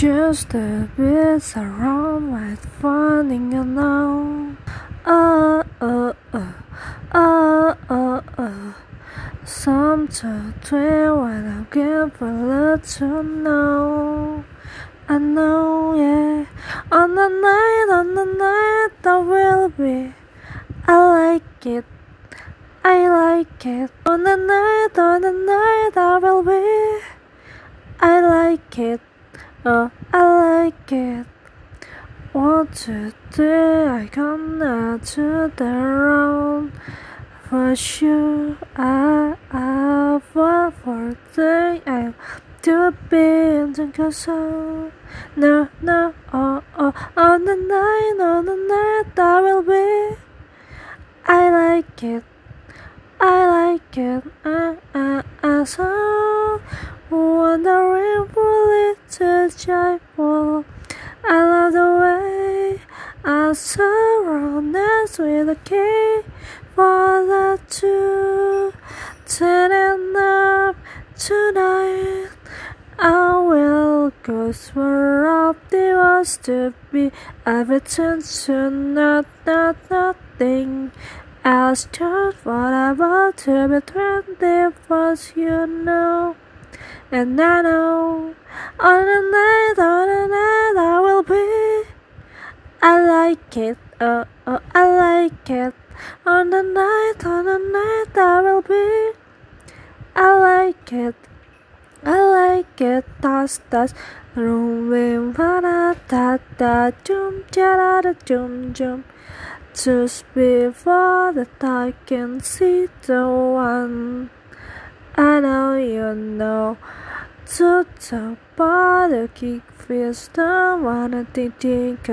Just a bit around with finding oh, oh, oh, oh, oh. Some to twin when I give a little to know. I know, yeah. On the night, on the night, I will be. I like it. I like it. On the night, on the night, I will be. I like it. Oh, I like it. One, two, three, I come out to the road. For sure, I, I, for, for the, I, to be in the castle. No, no, oh, oh, on the night, on the night, I will be. I like it. I like it. Uh, uh, uh, so wondering will it to joyful. I love the way I surround us with a key for the two. Turning up tonight. I will go where up there was to be. I return to not, not, nothing. else. just what I to be twenty was you know. And I know on the night, on the night I will be. I like it, oh, oh, I like it. On the night, on the night I will be. I like it. I like it, tas tas, room da da da, jum ja da jum jum. Just before that I can see the one. I know you know. To the body kick feels the one I think